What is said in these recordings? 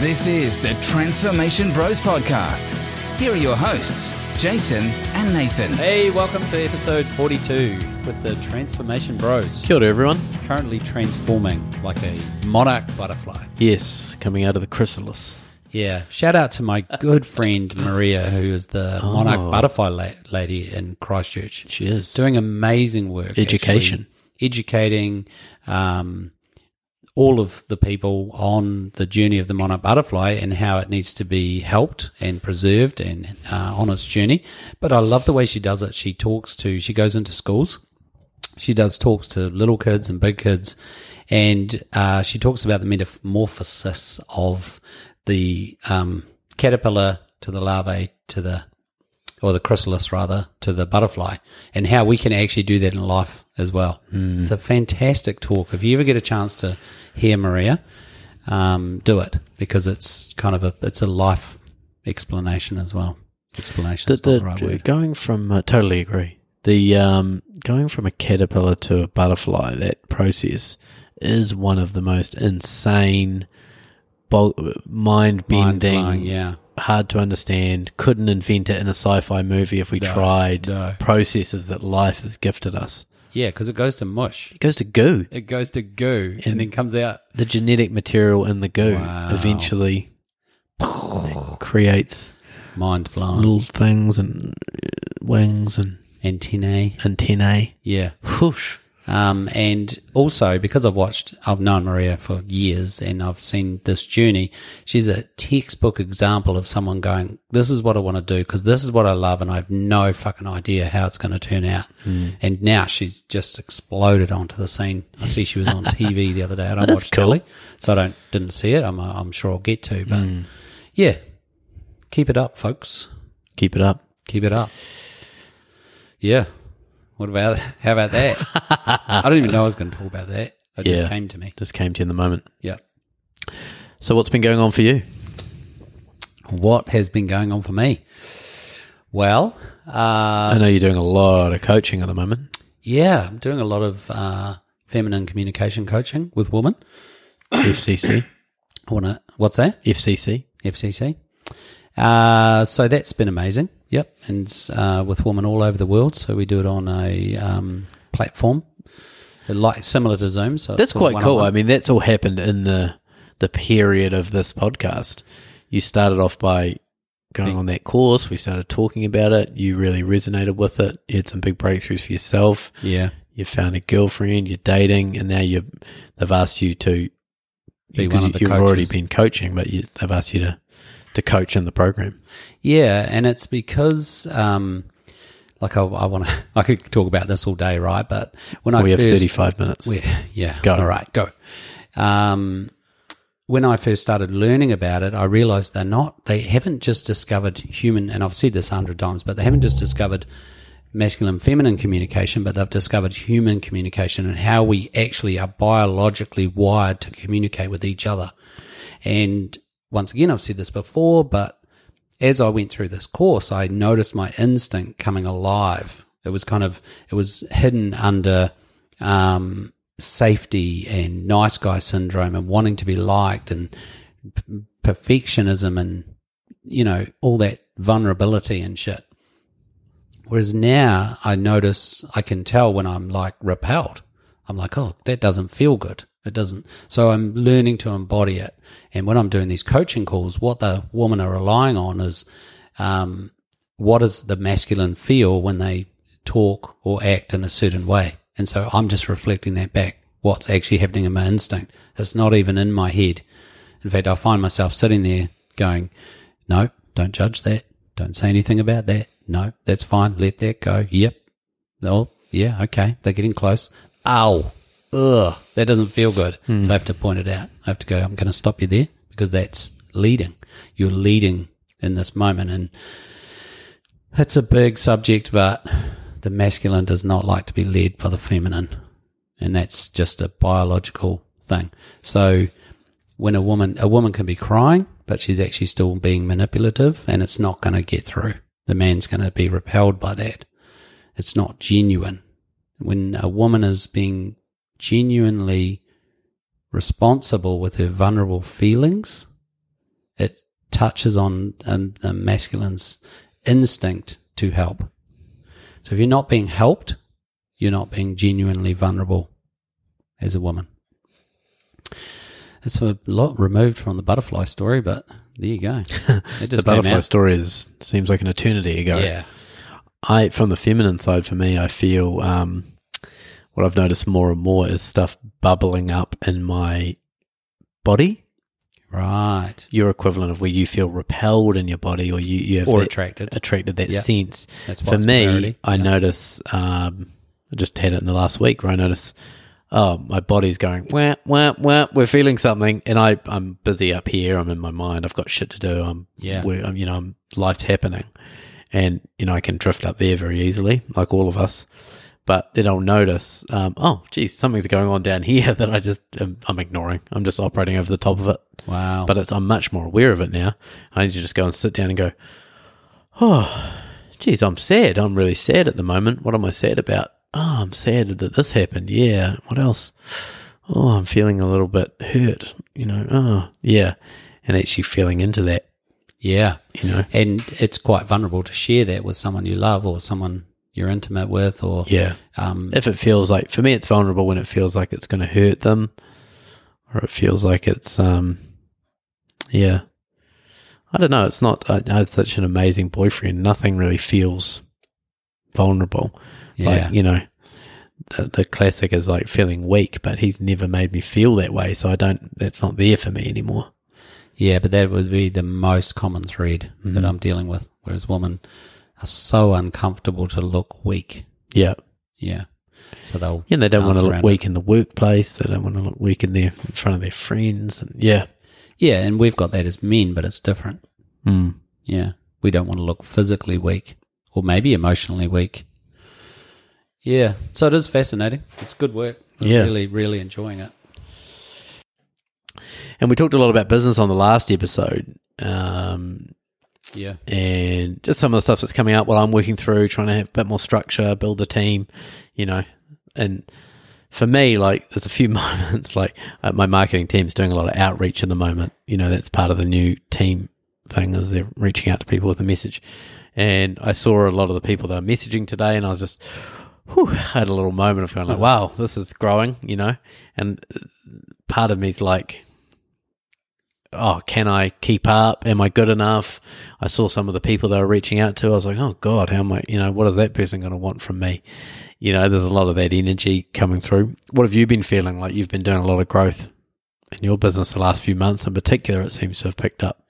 This is the Transformation Bros Podcast. Here are your hosts, Jason and Nathan. Hey, welcome to episode 42 with the Transformation Bros. Kia ora, everyone. Currently transforming like a monarch butterfly. Yes, coming out of the chrysalis. Yeah, shout out to my good friend Maria, who is the monarch Oh. butterfly la- lady in Christchurch. She is. doing amazing work. Education. actually. educating um, all of the people on the journey of the monarch butterfly and how it needs to be helped and preserved and uh, on its journey. But I love the way she does it. She talks to, she goes into schools. She does talks to little kids and big kids, and uh, she talks about the metamorphosis of the um, caterpillar to the larvae to the or the chrysalis rather to the butterfly and how we can actually do that in life as well. It's a fantastic talk. If you ever get a chance to hear Maria, um, do it because it's kind of a it's a life explanation as well. Explanation The, is not the, the right word. going from, uh, totally agree. The um, going from a caterpillar to a butterfly, that process is one of the most insane, mind bending, yeah. Hard to understand. Couldn't invent it in a sci-fi movie if we No, tried. no. Processes that life has gifted us. Yeah, because it goes to mush. It goes to goo. It goes to goo and, then comes out. The genetic material in the goo Wow. eventually creates Mind blown. little things and wings and Antennae. antennae. Yeah. Whoosh. Um, and also because I've watched, I've known Maria for years and I've seen this journey. She's a textbook example of someone going, this is what I want to do because this is what I love and I have no fucking idea how it's going to turn out. Hmm. And now she's just exploded onto the scene. I see she was on TV the other day. I don't watch cool. telly, so I don't, didn't see it. I'm, I'm sure I'll get to, but Hmm. yeah, keep it up, folks. Keep it up. Keep it up. Yeah. What about how about that? I don't even know I was going to talk about that. It just came to me. Just came to you in the moment. Yeah. So what's been going on for you? What has been going on for me? Well, uh, I know you're doing a lot of coaching at the moment. yeah, I'm doing a lot of uh, feminine communication coaching with women. FCC. I want to. What's that? FCC. FCC. Uh, so that's been amazing. Yep, and uh, with women all over the world. So we do it on a um, platform like similar to Zoom. So That's quite cool. I mean, that's all happened in the the period of this podcast. You started off by going on that course. We started talking about it. You really resonated with it. You had some big breakthroughs for yourself. yeah, You found a girlfriend. You're dating, and now you they've asked you to Be one of the You've already been coaching, but you, they've asked you to to coach in the program. Yeah, and it's because, um, like, I, I want to, I could talk about this all day, right? But when I we have 35 minutes. yeah, Go. all right, go. Um, when I first started learning about it, I realized they're not, they haven't just discovered human, and I've said this a hundred times, but they haven't just discovered masculine feminine communication, but they've discovered human communication and how we actually are biologically wired to communicate with each other. And once again, I've said this before, but as I went through this course, I noticed my instinct coming alive. It was kind of, it was hidden under, um, safety and nice guy syndrome and wanting to be liked and p- perfectionism and, you know, all that vulnerability and shit. Whereas now I notice I can tell when I'm like repelled. I'm like, oh, that doesn't feel good. It doesn't. So I'm learning to embody it. And when I'm doing these coaching calls, what the women are relying on is, um, what does the masculine feel when they talk or act in a certain way? And so I'm just reflecting that back. What's actually happening in my instinct? It's not even in my head. In fact, I find myself sitting there going, no, don't judge that. Don't say anything about that. No, that's fine. Let that go. Yep. No, yeah, okay. They're getting close. Ow. Ugh. That doesn't feel good. So hmm. I have to point it out. I have to go, I'm going to stop you there because that's leading. You're leading in this moment. And it's a big subject, but the masculine does not like to be led by the feminine. And that's just a biological thing. So when a woman, a woman can be crying, but she's actually still being manipulative and it's not going to get through. The man's going to be repelled by that. It's not genuine. When a woman is being genuinely responsible with her vulnerable feelings, it touches on the masculine's instinct to help. So if you're not being helped, you're not being genuinely vulnerable as a woman. It's a lot removed from the butterfly story, but there you go. The butterfly story is seems like an eternity ago. Yeah. I from the feminine side for me, I feel um, what I've noticed more and more is stuff bubbling up in my body. Right. Your equivalent of where you feel repelled in your body, or you you have Or that- attracted. attracted that Yeah. sense. That's For me, polarity. I Yeah. notice. Um, I just had it in the last week where I notice. Oh, my body's going wah wah wah. We're feeling something, and I I'm busy up here. I'm in my mind. I've got shit to do. I'm Yeah. we're- I'm, you know, I'm, life's happening, and you know I can drift up there very easily, like all of us. But then I'll notice, um, oh, geez, something's going on down here that I just am, I'm ignoring. I'm just operating over the top of it. Wow. But it's, I'm much more aware of it now. I need to just go and sit down and go, oh, geez, I'm sad. I'm really sad at the moment. What am I sad about? Oh, I'm sad that this happened. Yeah. What else? Oh, I'm feeling a little bit hurt. You know, oh, yeah. And actually feeling into that, yeah. you know. And it's quite vulnerable to share that with someone you love or someone you're intimate with or Yeah. um, If it feels like, for me, it's vulnerable when it feels like it's going to hurt them or it feels like it's, um, yeah. I don't know. It's not, I, I had such an amazing boyfriend. Nothing really feels vulnerable. yeah. Like, you know, the, the classic is like feeling weak, but he's never made me feel that way. So I don't, that's not there for me anymore. Yeah, but that would be the most common thread Mm-hmm. that I'm dealing with. Whereas women are so uncomfortable to look weak. Yeah. Yeah. So they'll Yeah. They don't want to look weak in the workplace. They don't want to look weak in their, in front of their friends. And yeah. Yeah, and we've got that as men, but it's different. Mm. Yeah. We don't want to look physically weak or maybe emotionally weak. Yeah. So it is fascinating. It's good work. I'm Yeah. really, really enjoying it. And we talked a lot about business on the last episode. Um, Yeah. and just some of the stuff that's coming out while I'm working through, trying to have a bit more structure, build the team, you know. And for me, like, there's a few moments, like, uh, my marketing team's doing a lot of outreach at the moment. You know, that's part of the new team thing, is they're reaching out to people with a message. And I saw a lot of the people that are messaging today, and I was just, whew, I had a little moment of going, like, wow, this is growing, you know. And part of me's like, oh, can I keep up? Am I good enough? I saw some of the people they were reaching out to. I was like, oh God, how am I, you know, what is that person going to want from me? You know, there's a lot of that energy coming through. What have you been feeling like? You've been doing a lot of growth in your business the last few months in particular, it seems to have picked up.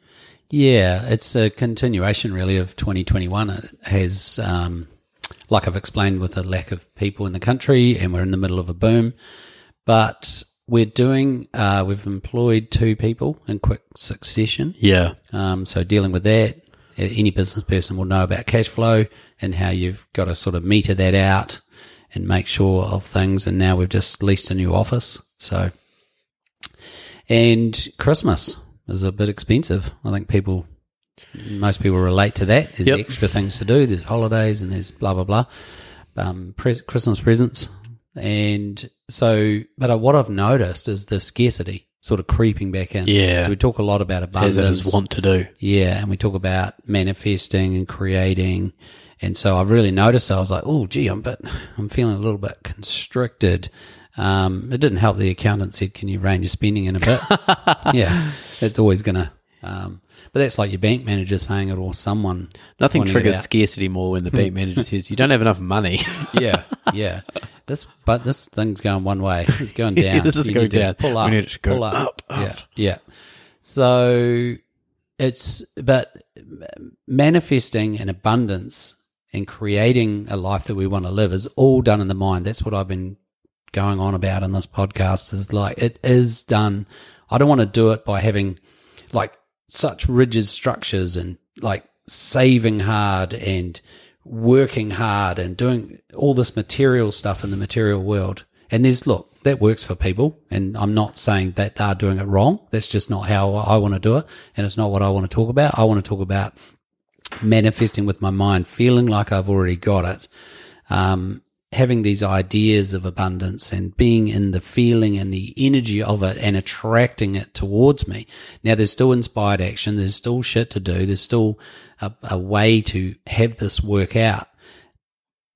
Yeah, it's a continuation really of 2021. It has, um, like I've explained, with a lack of people in the country, and we're in the middle of a boom. But we're doing, uh, we've employed two people in quick succession. Yeah. Um, so dealing with that, any business person will know about cash flow and how you've got to sort of meter that out and make sure of things. And now we've just leased a new office. So, and Christmas is a bit expensive. I think people, most people relate to that. There's Yep. extra things to do. There's holidays and there's blah, blah, blah. Um, pres- Christmas presents. And so, but what I've noticed is the scarcity sort of creeping back in. Yeah. So we talk a lot about As abundance. is want to do. Yeah, and we talk about manifesting and creating. And so I've really noticed I was like, oh gee, I'm but I'm feeling a little bit constricted. Um, it didn't help the accountant said, Can you rein your spending in a bit? yeah. It's always gonna um but that's like your bank manager saying it or someone Nothing triggers scarcity more when the bank manager says, you don't have enough money. Yeah, yeah. This but this thing's going one way. It's going down. This is You going down. Pull We up. need to go pull up. up, Yeah, yeah. So it's but manifesting an abundance and creating a life that we want to live is all done in the mind. That's what I've been going on about in this podcast. Is like it is done. I don't want to do it by having like such rigid structures and like saving hard and working hard and doing all this material stuff in the material world. And there's, look, that works for people. And I'm not saying that they're doing it wrong. That's just not how I want to do it. And it's not what I want to talk about. I want to talk about manifesting with my mind, feeling like I've already got it. Um, having these ideas of abundance and being in the feeling and the energy of it and attracting it towards me. Now there's still inspired action. There's still shit to do. There's still a, a way to have this work out,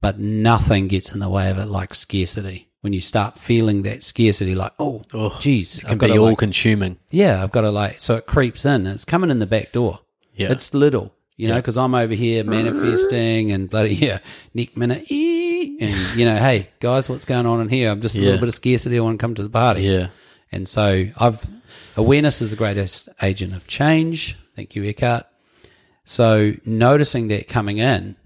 but nothing gets in the way of it like scarcity. When you start feeling that scarcity, like, oh, Oh, geez, It can be all consuming. yeah, I've got to like, so it creeps in. It's coming in the back door. Yeah. It's little, you know, because I'm over here manifesting and bloody, yeah, Nick minute, ee, and, you know, hey, guys, what's going on in here? I'm just a Yeah. little bit of scarcity. I want to come to the party. Yeah. And so I've, awareness is the greatest agent of change. Thank you, Eckhart. So noticing that coming in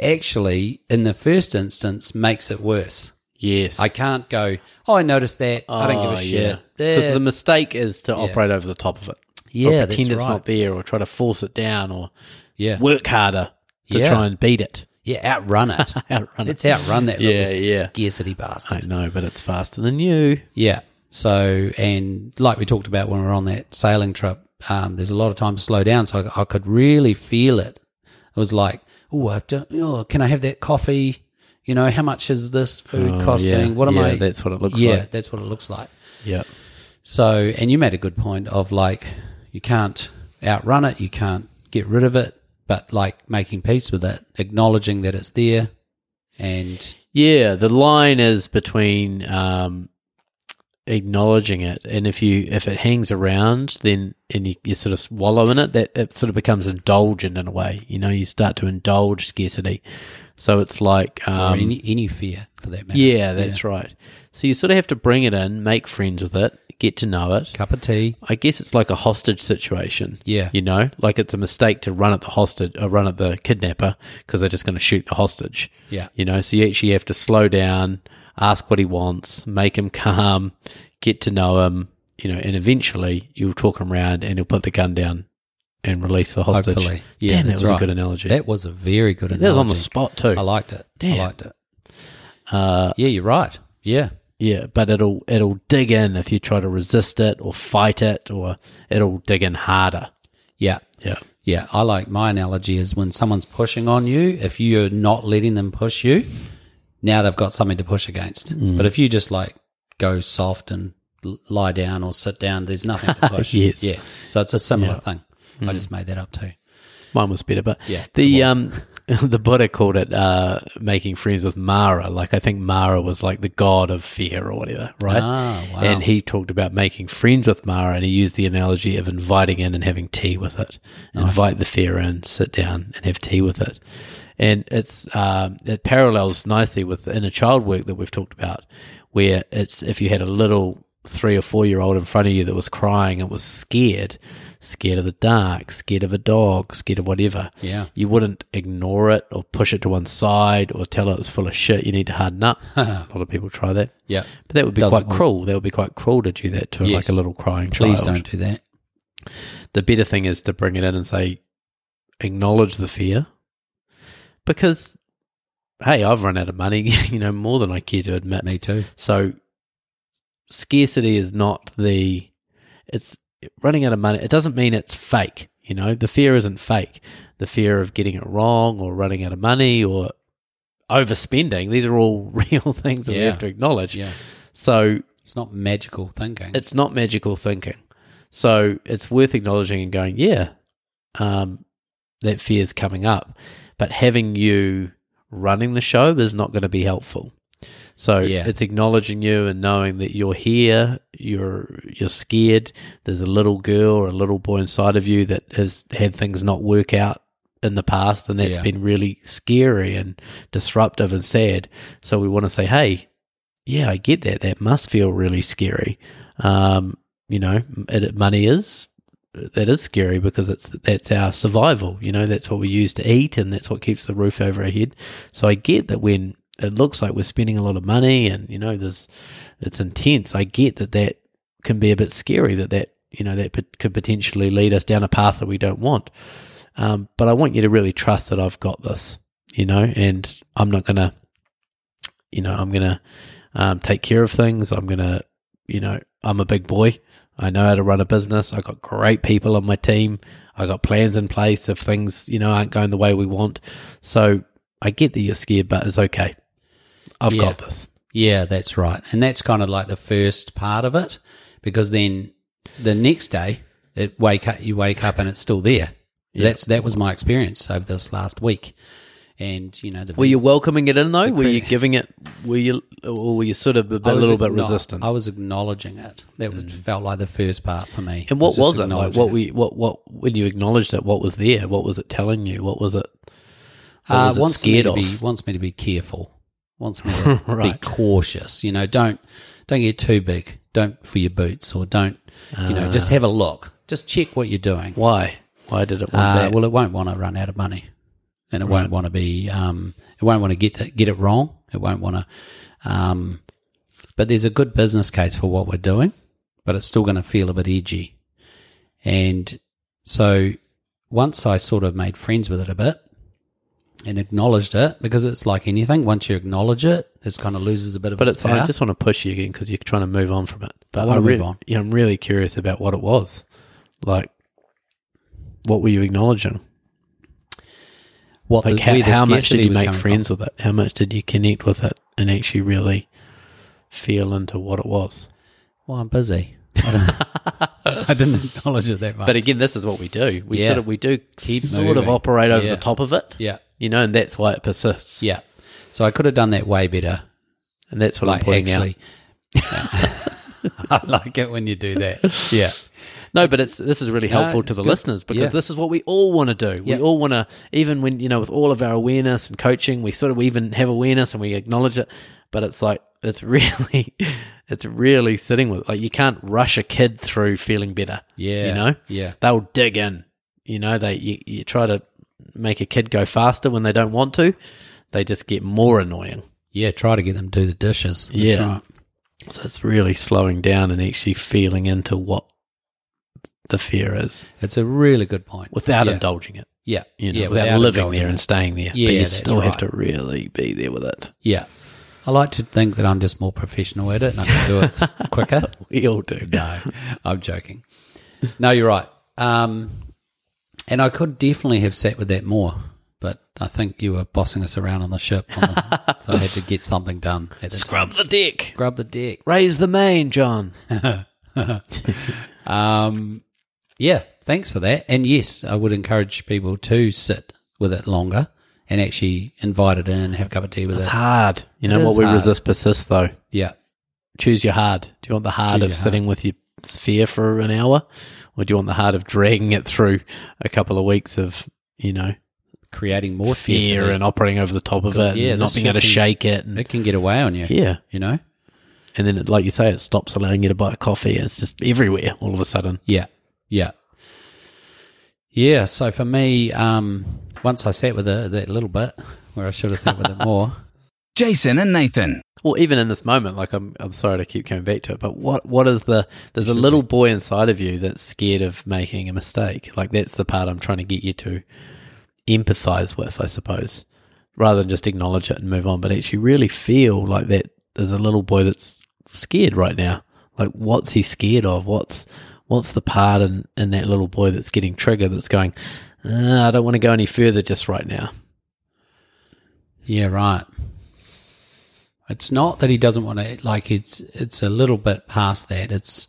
actually, in the first instance, makes it worse. Yes. I can't go, oh, I noticed that. I don't give a oh, shit. Because Yeah. the mistake is to operate over the top of it. Yeah, or pretend it's right. not there, or try to force it down, or yeah. work harder to Yeah. try and beat it. Yeah, outrun it. Outrun it. Let's outrun that Yeah, little yeah. scarcity bastard. I know, but it's faster than you. Yeah. So, and like we talked about when we were on that sailing trip, um, there's a lot of time to slow down. So I, I could really feel it. It was like, oh, I have to, oh, can I have that coffee? You know, how much is this food Oh, costing? yeah. What am Yeah, I? that's what it looks yeah, like. Yeah, that's what it looks like. Yeah. So, and you made a good point of like, you can't outrun it, you can't get rid of it, but like making peace with it, acknowledging that it's there, and Yeah, the line is between um, acknowledging it, and if you if it hangs around, then and you, you sort of wallow in it, that it sort of becomes indulgent in a way. You know, you start to indulge scarcity. So it's like, um, any, any fear for that matter. yeah, that's right. So you sort of have to bring it in, make friends with it, get to know it. Cup of tea. I guess it's like a hostage situation. Yeah. You know, like it's a mistake to run at the hostage, or run at the kidnapper because they're just going to shoot the hostage. Yeah. You know, so you actually have to slow down, ask what he wants, make him calm, get to know him, you know, and eventually you'll talk him around and he'll put the gun down and release the hostage. Hopefully. Yeah, Damn, that was right. a good analogy. That was a very good that analogy. That was on the spot too. I liked it. Damn. I liked it. Uh, Yeah, you're right. Yeah. Yeah, but it'll it'll dig in if you try to resist it or fight it, or it'll dig in harder. Yeah. Yeah. Yeah. I like my analogy is when someone's pushing on you, if you're not letting them push you, now they've got something to push against. Mm. But if you just like go soft and lie down or sit down, there's nothing to push. Yes. Yeah. So it's a similar Yeah. thing. I just made that up too. Mine was better, but Yeah, the um the Buddha called it uh making friends with Mara. Like I think Mara was like the god of fear or whatever, right? Ah, wow. And he talked about making friends with Mara, and he used the analogy of inviting in and having tea with it. Invite the fear in, sit down, and have tea with it. And it's um, it parallels nicely with the inner child work that we've talked about, where it's if you had a little three or four year old in front of you that was crying and was scared, scared of the dark, scared of a dog, scared of whatever. Yeah. You wouldn't ignore it or push it to one side or tell it it's full of shit. You need to harden up. a lot of people try that. Yeah. But that would be Doesn't quite work. cruel. That would be quite cruel to do that to Yes. like a little crying child. Please child. don't do that. The better thing is to bring it in and say, acknowledge the fear. Because, hey, I've run out of money, you know, more than I care to admit. Me too. So, scarcity is not the, it's running out of money. It doesn't mean it's fake. You know, the fear isn't fake. The fear of getting it wrong or running out of money or overspending, these are all real things that we have to acknowledge. Yeah. So, It's not magical thinking. it's not magical thinking. So it's worth acknowledging and going, yeah, um, that is coming up. But having you running the show is not going to be helpful. So Yeah. it's acknowledging you and knowing that you're here, you're you're scared. There's a little girl or a little boy inside of you that has had things not work out in the past, and that's Yeah. been really scary and disruptive and sad. So we want to say, hey, yeah, I get that. That must feel really scary. Um, you know, it, money is that is scary because it's that's our survival. You know, that's what we use to eat, and that's what keeps the roof over our head. So I get that when it looks like we're spending a lot of money, and you know, there's it's intense. I get that that can be a bit scary. That that you know that could potentially lead us down a path that we don't want. Um, but I want you to really trust that I've got this. You know, and I'm not gonna, you know, I'm gonna um, take care of things. I'm gonna, you know, I'm a big boy. I know how to run a business. I got great people on my team. I got plans in place if things, you know, aren't going the way we want. So I get that you're scared, but it's okay. I've Yeah. got this. Yeah, that's right. And that's kind of like the first part of it because then the next day it wake up you wake up and it's still there. That's that was my experience over this last week. And you know, the Were you welcoming it in though? Were you giving it? Were you, or were you sort of a, bit, little bit resistant? I was acknowledging it. That was, felt like the first part for me. and what just was it like? What we what what when you acknowledged it? What was there? What was it telling you? What was it? What uh, was it wants me scared to of? be wants me to be careful. Wants me to be cautious. You know, don't don't get too big. Don't for your boots or don't. You know, just have a look. Just check what you're doing. Why? Why did it want Uh, that? well, it won't want to run out of money, and it won't want to be. Um, it won't want to get the, get it wrong. It won't want to. Um, but there's a good business case for what we're doing, but it's still going to feel a bit edgy. And so, once I sort of made friends with it a bit and acknowledged it, because it's like anything. Once you acknowledge it, it kind of loses a bit of but its it's. I just want to push you again because you're trying to move on from it. But I wanna really, move on. Yeah, I'm really curious about what it was. Like, what were you acknowledging? what Like, the, how, how much did you make coming from. friends with it? How much did you connect with it and actually really feel into what it was? Well, I'm busy. I didn't, I didn't acknowledge it that much. But again, this is what we do. We Yeah. sort of we do Keep sort of operate over Yeah. the top of it. yeah, You know, and that's why it persists. Yeah. So I could have done that way better. And that's what I'm Like pointing out. actually, I like it when you do that. Yeah. No, but it's this is really No, helpful to the good. listeners because Yeah. this is what we all want to do. Yeah. We all want to, even when you know, with all of our awareness and coaching, we sort of we even have awareness and we acknowledge it. But it's like it's really, it's really sitting with like you can't rush a kid through feeling better. Yeah. you know, Yeah. they'll dig in. You know, they you, you try to make a kid go faster when they don't want to, they just get more annoying. Yeah. Try to get them to do the dishes. That's Yeah. right. So it's really slowing down and actually feeling into what the fear is It's a really good point. without yeah. indulging it. Yeah. you know, yeah, without, living there and staying there. Yeah, but you still have to really be there with it. Yeah. I like to think that I'm just more professional at it and I can do it quicker. We all do. No, I'm joking. No, you're right. Um, and I could definitely have sat with that more, but I think you were bossing us around on the ship, on the, so I had to get something done. At the Scrub the deck. Scrub the deck. Raise the main, John. Um, yeah, thanks for that. And yes, I would encourage people to sit with it longer and actually invite it in, have a cup of tea with It's it. It's hard. You It know what we hard. resist persists though. Yeah, Choose your hard. Do you want the hard Choose of sitting with your fear for an hour? Or do you want the hard of dragging it through a couple of weeks of, you know, creating more fear and operating over the top of it yeah, and not being able to can- shake it and it can get away on you. yeah. You know? And then, it, like you say, it stops allowing you to buy a coffee. It's just everywhere all of a sudden. Yeah, yeah, yeah. So for me, um, once I sat with it that little bit, where I should have sat with it more. Jason and Nathan. Well, even in this moment, like I'm, I'm sorry to keep coming back to it, but what, what is the? There's a little boy inside of you that's scared of making a mistake. Like that's the part I'm trying to get you to empathize with, I suppose, rather than just acknowledge it and move on, but actually really feel like that. There's a little boy that's scared right now. Like, what's he scared of? What's what's the part in, in that little boy that's getting triggered? That's going, "Uh, I don't want to go any further just right now. Yeah, right. It's not that he doesn't want to. Like it's it's a little bit past that. It's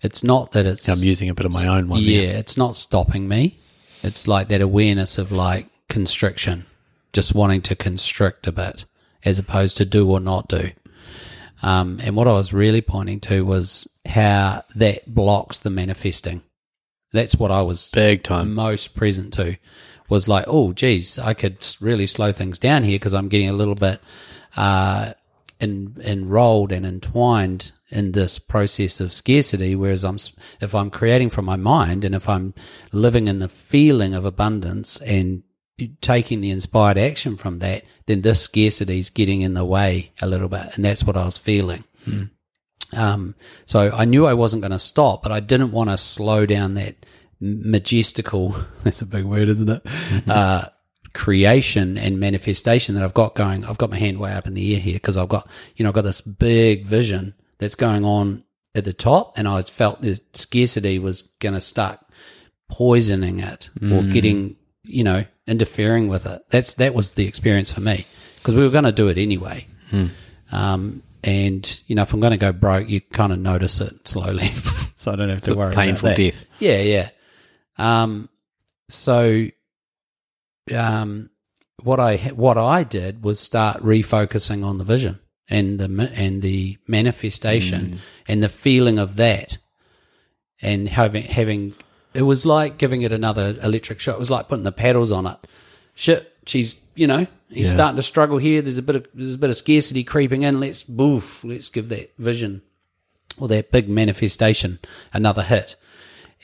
it's not that it's. I'm using a bit of my own one. yeah, there. it's not stopping me. It's like that awareness of like constriction, just wanting to constrict a bit, as opposed to do or not do. Um, and what I was really pointing to was how that blocks the manifesting. That's what I was big time. most present to was like, oh, geez, I could really slow things down here because I'm getting a little bit uh, en- enrolled and entwined in this process of scarcity. Whereas I'm, if I'm creating from my mind and if I'm living in the feeling of abundance and taking the inspired action from that, then this scarcity is getting in the way a little bit, and that's what I was feeling. Um, so I knew I wasn't going to stop, but I didn't want to slow down that majestical, that's a big word, isn't it? Uh, creation and manifestation that I've got going. I've got my hand way up in the air here because I've got, you know, I've got this big vision that's going on at the top and I felt the scarcity was going to start poisoning it or getting, you know, interfering with it. That's, that was the experience for me because we were going to do it anyway. Um, and you know, if I'm going to go broke, you kind of notice it slowly, so I don't have to a worry painful death. Yeah, yeah. Um, so, um, what I what I did was start refocusing on the vision and the and the manifestation and the feeling of that, and having having it was like giving it another electric shock. It was like putting the paddles on it. Shit, she's you know he's Yeah. starting to struggle here. There's a bit of there's a bit of scarcity creeping in. Let's boof. Let's give that vision or that big manifestation another hit.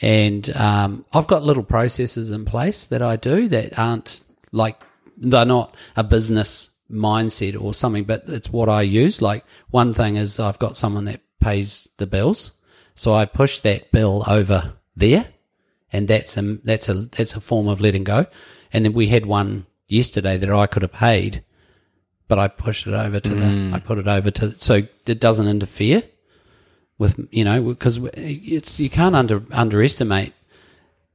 And um, I've got little processes in place that I do that aren't like they're not a business mindset or something, but it's what I use. Like one thing is I've got someone that pays the bills, so I push that bill over there, and that's a that's a that's a form of letting go. And then we had one yesterday that I could have paid, but I pushed it over to the I put it over to so it doesn't interfere with you know because it's you can't under underestimate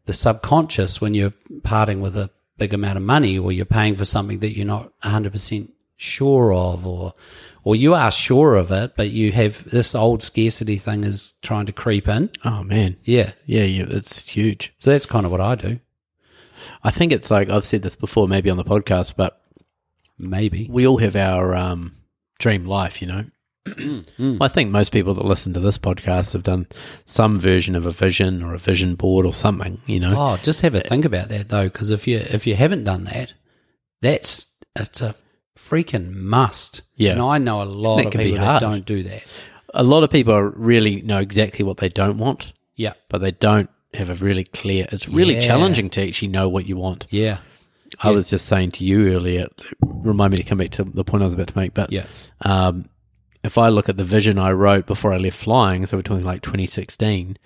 the subconscious when you're parting with a big amount of money or you're paying for something that you're not 100% sure of or or you are sure of it but you have this old scarcity thing is trying to creep in. Oh man, yeah. Yeah, yeah, it's huge. so that's kind of what I do. I think it's like I've said this before, maybe on the podcast, but maybe. we all have our um, dream life, you know. I think most people that listen to this podcast have done some version of a vision or a vision board or something, you know. oh just have a think about that though because if you if you haven't done that that's it's a freaking must Yeah. and I know a lot of people that don't do that A lot of people are really know exactly what they don't want, yeah but they don't have a really clear. It's really Yeah. challenging to actually know what you want. yeah I was just saying to you earlier, remind me to come back to the point I was about to make, but yeah um, if I look at the vision I wrote before I left flying, so we're talking like 2016,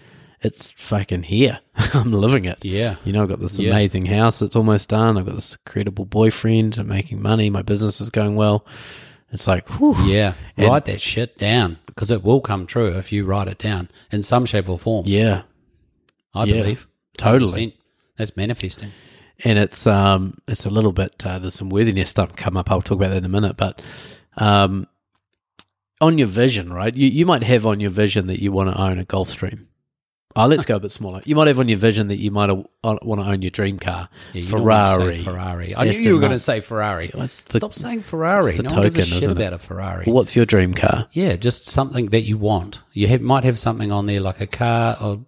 it's fucking here. I'm living it. yeah You know, I've got this Yeah. amazing house that's almost done. I've got this incredible boyfriend. I'm making money. My business is going well. It's like, whew. Yeah, And- write that shit down because it will come true if you write it down in some shape or form. yeah, I yeah, believe totally. 100%. That's manifesting. and it's um it's a little bit uh, there's some worthiness stuff come up. I'll talk about that in a minute, but um on your vision, right? You you might have on your vision that you want to own a Gulfstream. Oh, let's go a bit smaller. You might have on your vision that you might uh, want to own your dream car, Yeah, you don't want to Ferrari. Ferrari. I knew you were going to say Ferrari. The- Stop saying Ferrari. no one gives a token, shit it? about a Ferrari. What's your dream car? Yeah, just something that you want. You have, might have something on there like a car or?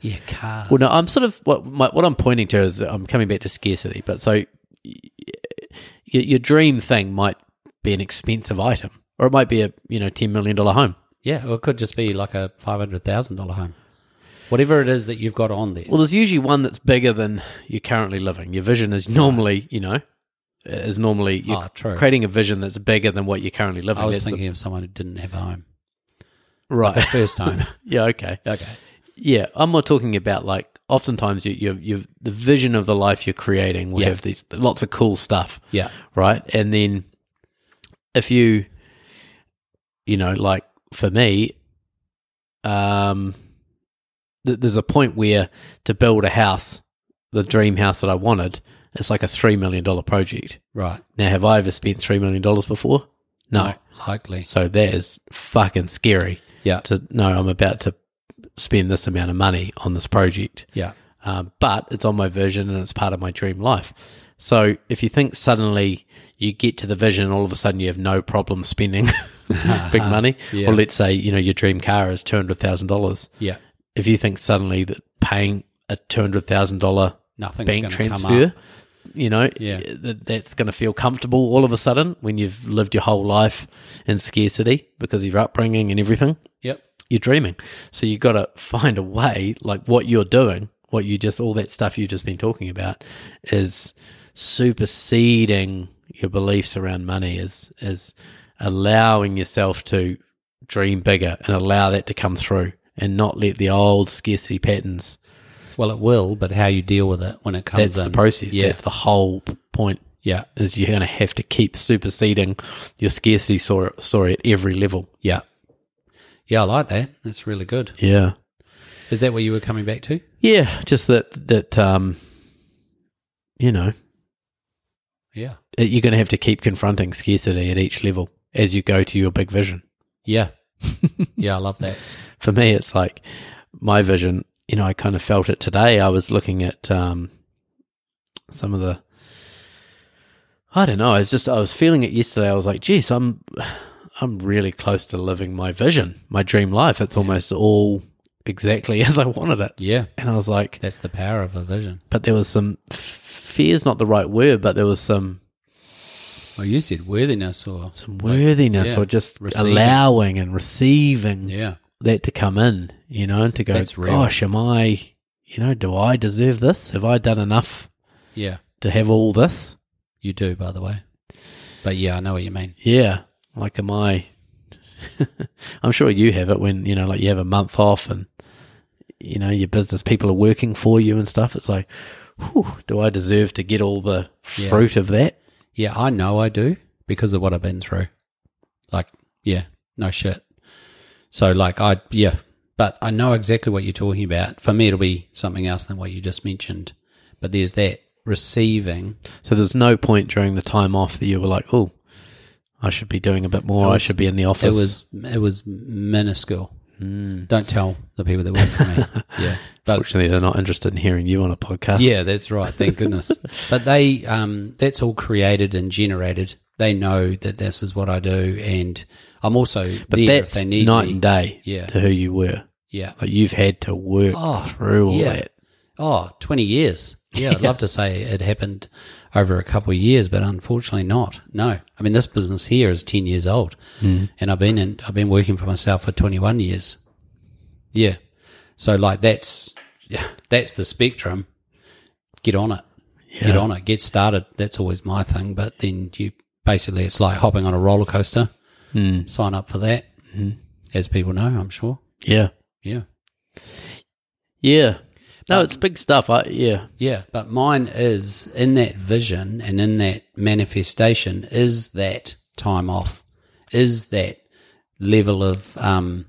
Yeah, cars. Well, no, I'm sort of what my, what I'm pointing to is I'm coming back to scarcity. But so your, your dream thing might be an expensive item, or it might be a you know ten million dollar home. Yeah, or it could just be like a five hundred thousand dollar home. Whatever it is that you've got on there. Well, there's usually one that's bigger than you're currently living. Your vision is normally, you know, is normally you're Oh, creating a vision that's bigger than what you're currently living. I was That's the- thinking of someone who didn't have a home. right. The first home. yeah. Okay. okay. Yeah, I'm more talking about like oftentimes you you you the vision of the life you're creating will Yeah. have these lots of cool stuff. Yeah. right? And then if you, you know, like for me, um, th- there's a point where to build a house, the dream house that I wanted, it's like a three million dollar project. Right. Now, have I ever spent three million dollars before? No. Not likely. So that is fucking scary Yeah. to know I'm about to spend this amount of money on this project Yeah. um, but it's on my vision and it's part of my dream life. So if you think suddenly you get to the vision all of a sudden you have no problem spending big money, Yeah. or let's say you know your dream car is two hundred thousand dollars. Yeah. If you think suddenly that paying a two hundred thousand dollar bank transfer, you know, Yeah. that, that's going to feel comfortable all of a sudden when you've lived your whole life in scarcity because of your upbringing and everything Yep. you're dreaming. So you've got to find a way, like what you're doing, what you just, all that stuff you've just been talking about, is superseding your beliefs around money, is is allowing yourself to dream bigger and allow that to come through, and not let the old scarcity patterns. Well, it will, but how you deal with it when it comes That's in. the process. Yeah. That's the whole point. yeah. Is you're going to have to keep superseding your scarcity story at every level. Yeah. Yeah, I like that. That's really good. Yeah. Is that what you were coming back to? Yeah, just that that um, you know, Yeah. you're going to have to keep confronting scarcity at each level. As you go to your big vision. Yeah. yeah, I love that. For me, it's like my vision. You know, I kind of felt it today. I was looking at um, some of the. I don't know. I was just I was feeling it yesterday. I was like, geez, I'm I'm really close to living my vision, my dream life. It's almost all exactly as I wanted it. Yeah. And I was like, That's the power of a vision. but there was some fear's not the right word, but there was some Well, you said worthiness or some worthiness yeah, or just receiving. allowing and receiving yeah. that to come in, you know, and to go, That's real. gosh, am I, you know, do I deserve this? Have I done enough Yeah. to have all this? You do, by the way. But yeah, I know what you mean. Yeah. Like, am I, I'm sure you have it when, you know, like you have a month off and, you know, your business people are working for you and stuff. It's like, whew, do I deserve to get all the Yeah. fruit of that? Yeah, I know I do because of what I've been through. Like, yeah, no shit. So, like, I, yeah, but I know exactly what you're talking about. For me, it'll be something else than what you just mentioned. But there's that receiving. So there's no point during the time off that you were like, oh, I should be doing a bit more. It I should be in the office. It was, it was minuscule. Mm. Don't tell the people that work for me. yeah. But Fortunately, they're not interested in hearing you on a podcast. Yeah, that's right. Thank goodness. but they, um, that's all created and generated. They know that this is what I do, and I'm also but there if that's they need night me. and day Yeah. to who you were. Yeah. Like you've had to work Oh, through all yeah. that. Oh, 20 years. Yeah, I'd love to say it happened over a couple of years, but unfortunately not. No. I mean, this business here is 10 years old, Hmm. and I've been in, I've been working for myself for 21 years. Yeah. So like that's, yeah, that's the spectrum. Get on it. Get on it. Get started. That's always my thing. But then you basically, it's like hopping on a roller coaster. Mm. Sign up for that, as people know, I'm sure. Yeah. Yeah. Yeah. No, it's big stuff. I yeah. Yeah, but mine is in that vision and in that manifestation is that time off, is that level of um,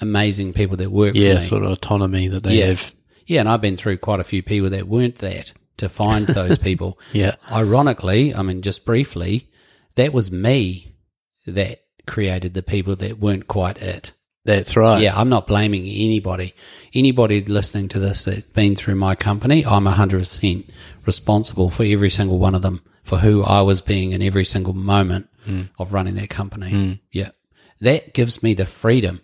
amazing people that work Yeah, sort of autonomy that they yeah. have. Yeah, and I've been through quite a few people that weren't that to find those people. Yeah. Ironically, I mean, just briefly, that was me that created the people that weren't quite it. That's right. Yeah, I'm not blaming anybody. Anybody listening to this that's been through my company, I'm 100% responsible for every single one of them, for who I was being in every single moment hmm. of running that company. Hmm. Yeah. That gives me the freedom.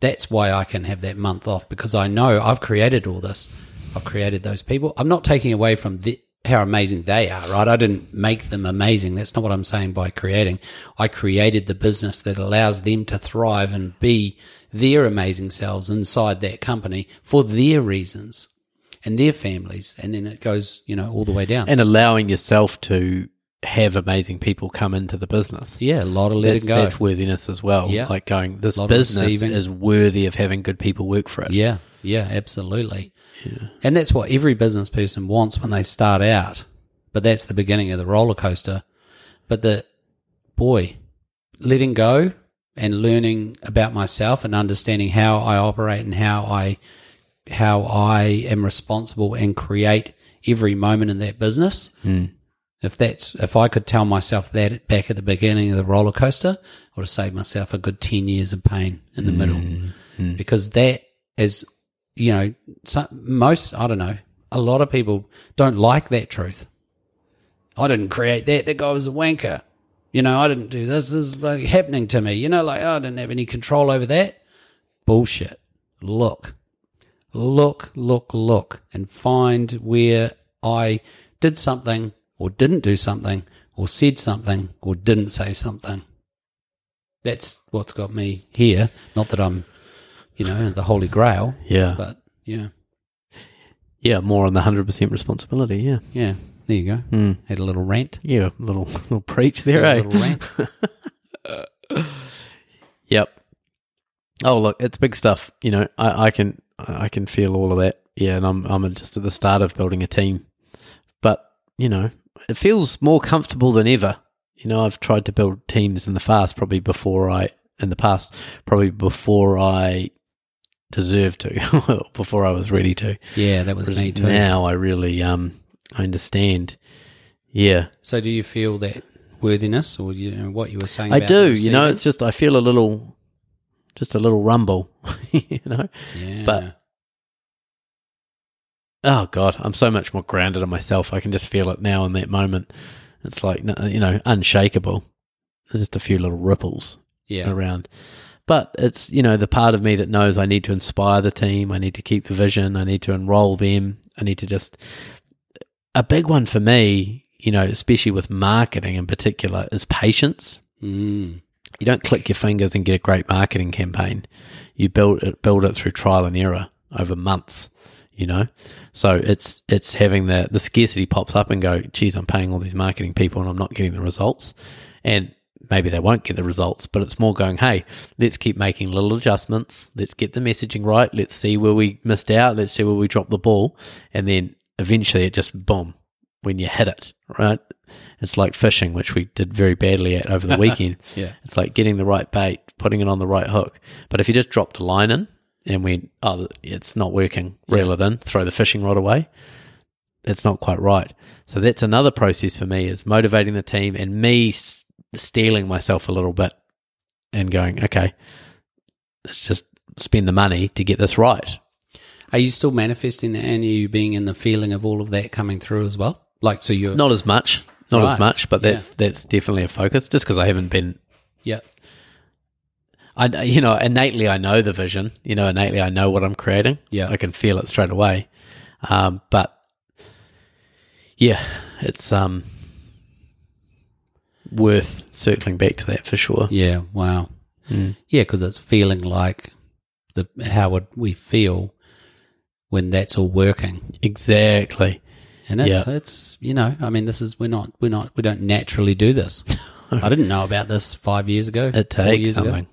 That's why I can have that month off because I know I've created all this. I've created those people. I'm not taking away from the, how amazing they are, right? I didn't make them amazing. That's not what I'm saying by creating. I created the business that allows them to thrive and be their amazing selves inside that company for their reasons and their families. And then it goes, you know, all the way down. And allowing yourself to have amazing people come into the business. yeah, a lot of That's, letting go. that's worthiness as well. Yeah. Like going, this business is worthy of having good people work for it. Yeah, yeah, absolutely. And that's what every business person wants when they start out. But that's the beginning of the roller coaster. But the boy, letting go and learning about myself and understanding how I operate and how I how I am responsible and create every moment in that business. Hmm. If that's if I could tell myself that back at the beginning of the roller coaster, I would have saved myself a good ten years of pain in the middle. Hmm. Hmm. Because that is, you know, some, most I don't know. A lot of people don't like that truth. I didn't create that. That guy was a wanker. You know, I didn't do this. This is like happening to me. You know, like oh, I didn't have any control over that. Bullshit. Look, look, look, look, and find where I did something or didn't do something or said something or didn't say something. That's what's got me here. Not that I'm, you know, the holy grail, Yeah. but yeah, yeah. More on the 100% responsibility. Yeah. yeah. There you go. Mm. Had a little rant. Yeah. A little, little preach there, eh? a little rant. Yep. Oh look, it's big stuff. You know, I, I can I can feel all of that. Yeah, and I'm I'm just at the start of building a team, but you know, it feels more comfortable than ever. You know, I've tried to build teams in the past, probably before I in the past, probably before I deserved to, before I was ready to. Yeah, that was Whereas me too. Now I really um I understand. Yeah, So do you feel that worthiness or you know, what you were saying. I do. You know, it's just I feel a little, just a little rumble. you know, yeah. but- oh god, I'm so much more grounded in myself. I can just feel it now in that moment. It's like you know, unshakable. There's just a few little ripples yeah, around. But it's, you know, the part of me that knows I need to inspire the team, I need to keep the vision, I need to enroll them, I need to just. A big one for me, you know, especially with marketing in particular, is patience. mm, You don't click your fingers and get a great marketing campaign. You build it, build it through trial and error over months. You know, so it's it's having the the scarcity pops up and go, geez, I'm paying all these marketing people and I'm not getting the results, and maybe they won't get the results, but it's more going, hey, let's keep making little adjustments. Let's get the messaging right. Let's see where we missed out. Let's see where we dropped the ball, and then eventually it just boom when you hit it right. It's like fishing, which we did very badly at over the weekend. yeah, It's like getting the right bait, putting it on the right hook. But if you just dropped a line in and went, oh, it's not working, reel it in, throw the fishing rod away, it's not quite right. So that's another process for me is motivating the team and me steeling myself a little bit and going, okay, let's just spend the money to get this right. Are you still manifesting that, and are you being in the feeling of all of that coming through as well? Like, so you're Not as much, not Right. as much, but Yeah. that's that's definitely a focus. Just because I haven't been yeah, I, you know, innately I know the vision. You know, innately I know what I'm creating. Yeah. I can feel it straight away. Um, but yeah, it's um worth circling back to that for sure. yeah, wow, Mm. yeah, because it's feeling like the how would we feel when that's all working? Exactly. And it's Yeah. it's you know, I mean, this is we're not we're not we don't naturally do this. I didn't know about this five years ago. It takes years ago. something.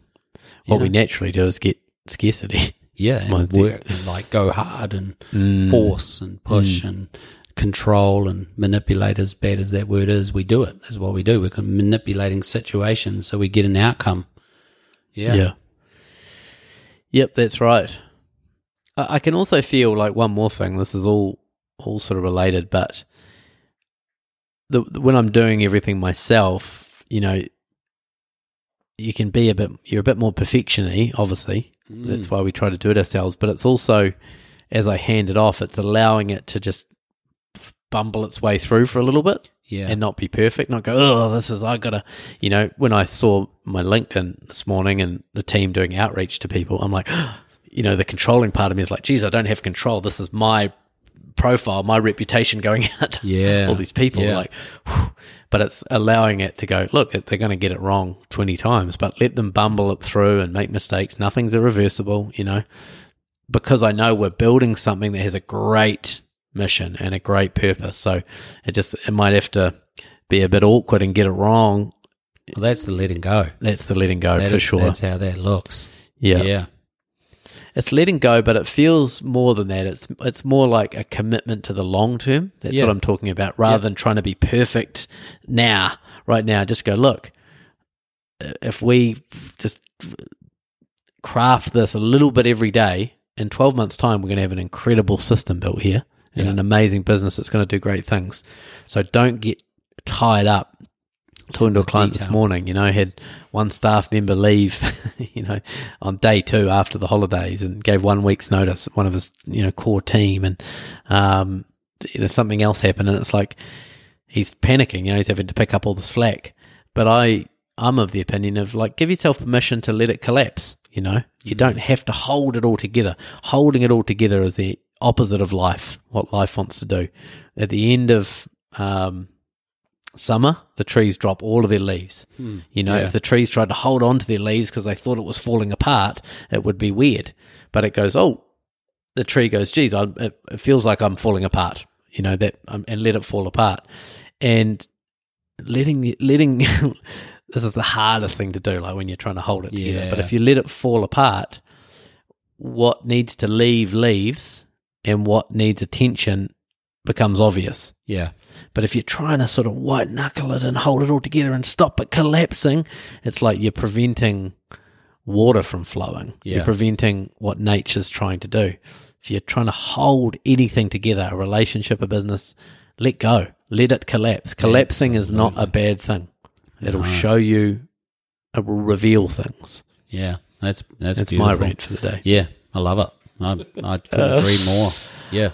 What You we naturally do is get scarcity. Yeah, and Mindset. work and like go hard and Mm. force and push and control and manipulate. As bad as that word is, we do it. That's what we do. We're manipulating situations so we get an outcome. Yeah, Yeah. Yep, that's right. I I can also feel like one more thing. This is all all sort of related, but the, when I'm doing everything myself, you know, you can be a bit. You're a bit more perfectiony, obviously. Mm. That's why we try to do it ourselves. But it's also, as I hand it off, it's allowing it to just bumble its way through for a little bit yeah, and not be perfect, not go, oh, this is, I gotta, you know, when I saw my LinkedIn this morning and the team doing outreach to people, I'm like, you know, the controlling part of me is like, geez, I don't have control. This is my profile, my reputation going out to Yeah. all these people. Yeah. Like, whew. but it's allowing it to go, look, they're going to get it wrong 20 times, but let them bumble it through and make mistakes. Nothing's irreversible, you know, because I know we're building something that has a great mission and a great purpose. So it just, it might have to be a bit awkward and get it wrong. well, that's the letting go. That's the letting go That for is- sure. That's how that looks. Yeah. yeah, It's letting go, but it feels more than that. It's it's more like a commitment to the long term. That's Yeah. what I'm talking about, rather Yeah. than trying to be perfect now, right now. Just go look. If we just craft this a little bit every day, in 12 months' time, we're going to have an incredible system built here and Yeah. an amazing business that's going to do great things. So don't get tied up. Talking to a client this morning, you know, had one staff member leave, you know, on day two after the holidays and gave one week's notice, one of his, you know, core team and, um, you know, something else happened and it's like he's panicking, you know, he's having to pick up all the slack. But I, I'm of the opinion of like, give yourself permission to let it collapse, you know, you don't have to hold it all together. Holding it all together is the opposite of life, what life wants to do. At the end of, um, summer, the trees drop all of their leaves. You know, Yeah. if the trees tried to hold on to their leaves because they thought it was falling apart, it would be weird. But it goes, oh, the tree goes, geez, I, it, it feels like I'm falling apart. You know that, um, and let it fall apart, and letting letting. this is the hardest thing to do, like when you're trying to hold it together. But if you let it fall apart, what needs to leave leaves, and what needs attention becomes obvious. yeah, But if you're trying to sort of white knuckle it and hold it all together and stop it collapsing, it's like you're preventing water from flowing. Yeah. You're preventing what nature's trying to do. If you're trying to hold anything together, a relationship, a business, let go. Let it collapse. Collapsing is not a bad thing. It'll Right. show you, it will reveal things. Yeah, that's that's, That's my rant for the day. Yeah, I love it. I, I couldn't Uh, agree more. Yeah,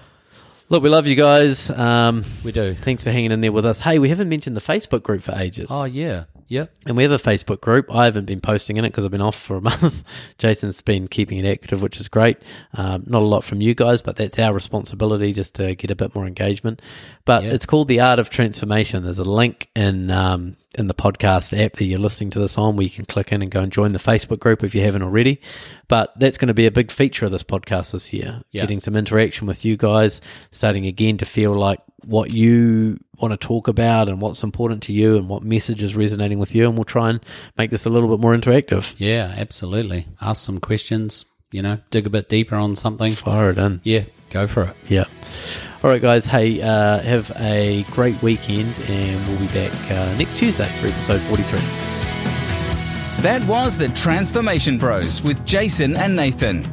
Look, we love you guys. Um, we do. thanks for hanging in there with us. Hey, we haven't mentioned the Facebook group for ages. Oh yeah, yeah. And we have a Facebook group. I haven't been posting in it because I've been off for a month. Jason's been keeping it active, which is great. Um, not a lot from you guys, but that's our responsibility just to get a bit more engagement. But Yeah. it's called the Art of Transformation. There's a link in um, in the podcast app that you're listening to this on where you can click in and go and join the Facebook group if you haven't already. But that's going to be a big feature of this podcast this year. Yeah. Getting some interaction with you guys, starting again to feel like what you want to talk about and what's important to you and what message is resonating with you. And we'll try and make this a little bit more interactive. Yeah, absolutely. Ask some questions, you know, dig a bit deeper on something. Fire it in. Yeah, go for it. Yeah. All right, guys. Hey, uh, have a great weekend, and we'll be back uh, next Tuesday for episode 43. That was the Transformation Bros with Jason and Nathan.